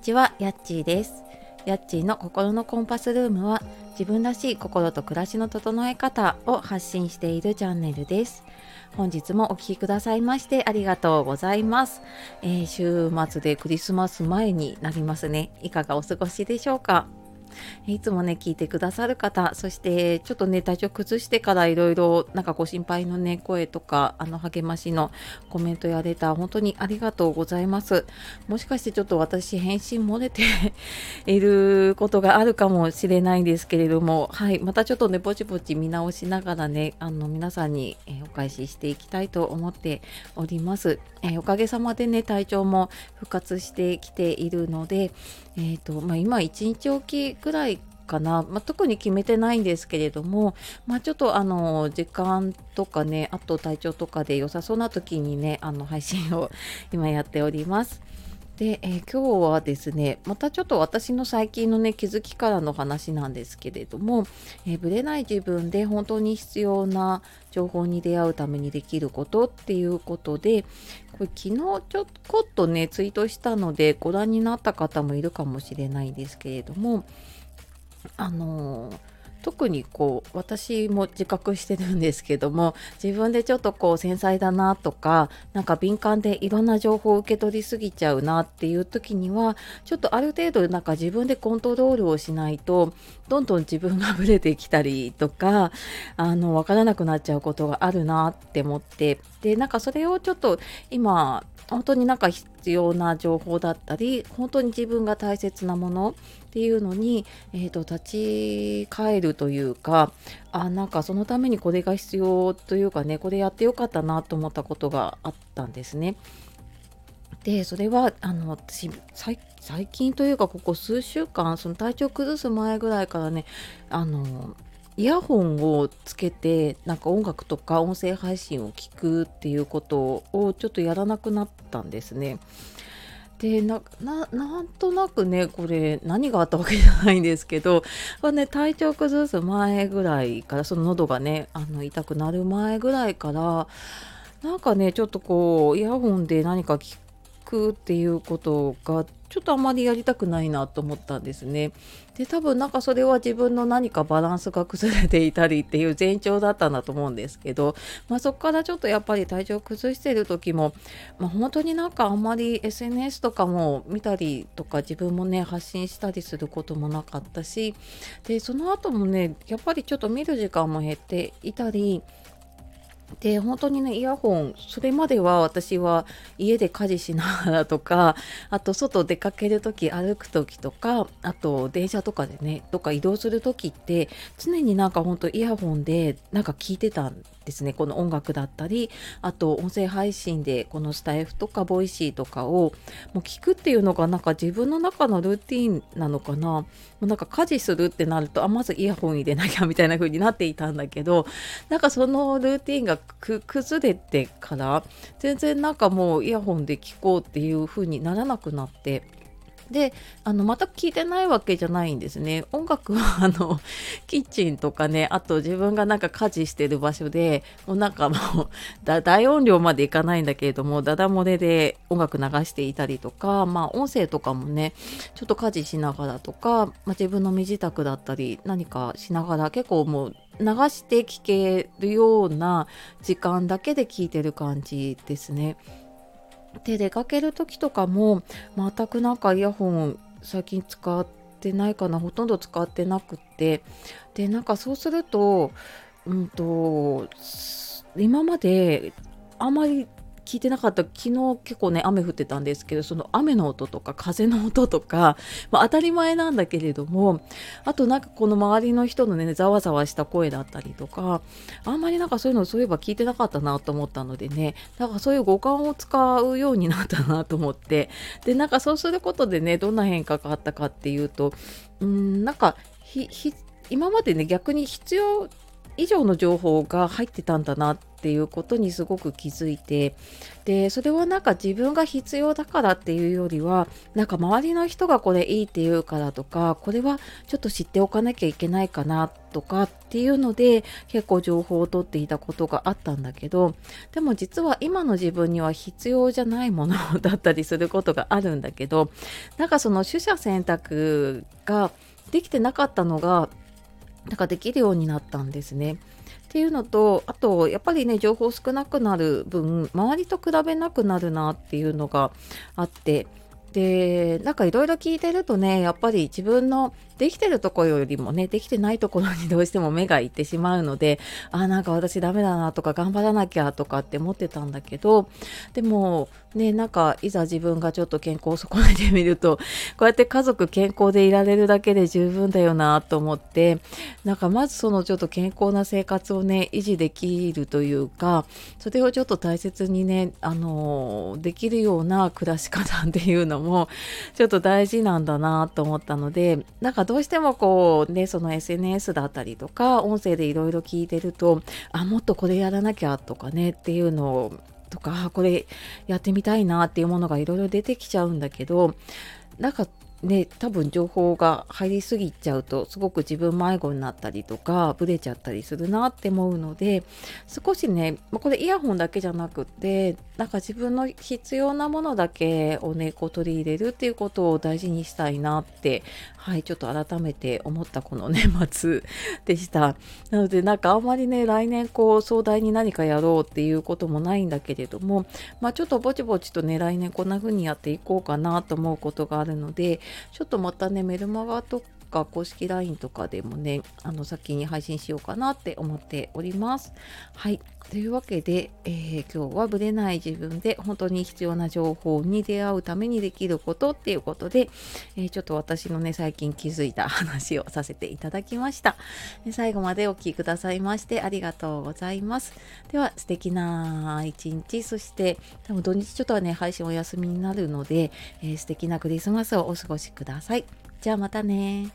にちは、やっちーです。やっちーの心のコンパスルームは自分らしい心と暮らしの整え方を発信しているチャンネルです。本日もお聴きくださいましてありがとうございます、えー、週末でクリスマス前になりますね。いかがお過ごしでしょうか？いつもね、聞いてくださる方、そしてちょっとね、体調崩してからいろいろなんかご心配のね、声とか、あの励ましのコメントやレター、本当にありがとうございます。もしかしてちょっと私、返信漏れて いることがあるかもしれないんですけれども、はい、またちょっとね、ぼちぼち見直しながらね、あの皆さんに、お返ししていきたいと思っております。えおかげさまでね、体調も復活してきているので、えーとまあ、今1日おきくらいかな、まあ、特に決めてないんですけれども、まあ、ちょっとあの時間とかねあと体調とかで良さそうな時にねあの配信を今やっております。で、えー、今日はですねまたちょっと私の最近のね気づきからの話なんですけれども、えー、ブレない自分で本当に必要な情報に出会うためにできることっていうことでこれ昨日ちょこっとねツイートしたのでご覧になった方もいるかもしれないんですけれどもあのー特にこう私も自覚してるんですけども自分でちょっとこう繊細だなとかなんか敏感でいろんな情報を受け取りすぎちゃうなっていう時にはちょっとある程度なんか自分でコントロールをしないとどんどん自分がぶれてきたりとかあの分からなくなっちゃうことがあるなって思ってでなんかそれをちょっと今本当になんか必要な情報だったり本当に自分が大切なものっていうのに、えーと、立ち返るというかあなんかそのためにこれが必要というかねこれやってよかったなと思ったことがあったんですね。でそれはあの私最近というかここ数週間その体調崩す前ぐらいからねあのイヤホンをつけてなんか音楽とか音声配信を聞くっていうことをちょっとやらなくなったんですね。でななんとなくねこれ何があったわけじゃないんですけどこれ、ね、体調崩す前ぐらいからその喉がねあの痛くなる前ぐらいからなんかねちょっとこうイヤホンで何か聞くっていうことがちょっとあまりやりたくないなと思ったんですね。で多分なんかそれは自分の何かバランスが崩れていたりっていう前兆だったんだと思うんですけど、まあ、そこからちょっとやっぱり体調崩してる時も、まあ、本当になんかあんまり SNS とかも見たりとか自分もね発信したりすることもなかったしでその後もねやっぱりちょっと見る時間も減っていたりで本当にねイヤホンそれまでは私は家で家事しながらとか あと外出かける時歩く時とかあと電車とかでねとか移動する時って常になんか本当イヤホンでなんか聞いてたんですねこの音楽だったりあと音声配信でこのスタエフとか Voicy とかをもう聞くっていうのがなんか自分の中のルーティンなのかな。もうなんか家事するってなるとあまずイヤホン入れなきゃみたいな風になっていたんだけどなんかそのルーティンが崩れてから全然なんかもうイヤホンで聞こうっていう風にならなくなってであの全く聞いてないわけじゃないんですね音楽はあのキッチンとかねあと自分がなんか家事してる場所でもうなんかもう大音量までいかないんだけれどもダダ漏れで音楽流していたりとかまあ音声とかもねちょっと家事しながらとか、まあ、自分の身支度だったり何かしながら結構もう流して聞けるような時間だけで聞いてる感じですね。で出かける時とかも全くなんかイヤホン最近使ってないかなほとんど使ってなくって。でなんかそうするとうんと今まであまり聞いてなかった。昨日結構ね雨降ってたんですけどその雨の音とか風の音とか、まあ、当たり前なんだけれどもあとなんかこの周りの人のねざわざわした声だったりとかあんまりなんかそういうのそういえば聞いてなかったなと思ったのでねだかそういう五感を使うようになったなと思ってでなんかそうすることでねどんな変化があったかっていうとうんなんか今までね逆に必要以上の情報が入ってたんだなっていうことにすごく気づいてでそれはなんか自分が必要だからっていうよりはなんか周りの人がこれいいって言うからとかこれはちょっと知っておかなきゃいけないかなとかっていうので結構情報を取っていたことがあったんだけどでも実は今の自分には必要じゃないものだったりすることがあるんだけどなんかその取捨選択ができてなかったのがなんかできるようになったんですね。っていうのとあとやっぱりね情報少なくなる分周りと比べなくなるなっていうのがあってでなんかいろいろ聞いてるとねやっぱり自分のできてるところよりもねできてないところにどうしても目がいってしまうのであなんか私ダメだなとか頑張らなきゃとかって思ってたんだけどでもねなんかいざ自分がちょっと健康を損ねてみるとこうやって家族健康でいられるだけで十分だよなと思ってなんかまずそのちょっと健康な生活をね維持できるというかそれをちょっと大切にねあのできるような暮らし方っていうのもちょっと大事なんだなと思ったのでなんかどうしてもこうねその SNS だったりとか音声でいろいろ聞いてるとあもっとこれやらなきゃとかねっていうのをとかこれやってみたいなっていうものがいろいろ出てきちゃうんだけどなんかね、多分情報が入りすぎちゃうとすごく自分迷子になったりとかブレちゃったりするなって思うので少しねこれイヤホンだけじゃなくってなんか自分の必要なものだけをねこう取り入れるっていうことを大事にしたいなってはいちょっと改めて思ったこの年 末でした。なのでなんかあんまりね来年こう壮大に何かやろうっていうこともないんだけれどもまあちょっとぼちぼちとね来年こんな風にやっていこうかなと思うことがあるのでちょっとまたねメルマガとか公式 LINE とかでもねあの先に配信しようかなって思っております。はい。というわけで、えー、今日はぶれない自分で本当に必要な情報に出会うためにできることっていうことで、えー、ちょっと私のね最近気づいた話をさせていただきました。最後までお聴きくださいましてありがとうございます。では素敵な一日。そして多分土日ちょっとはね配信お休みになるので、えー、素敵なクリスマスをお過ごしください。じゃあまたね。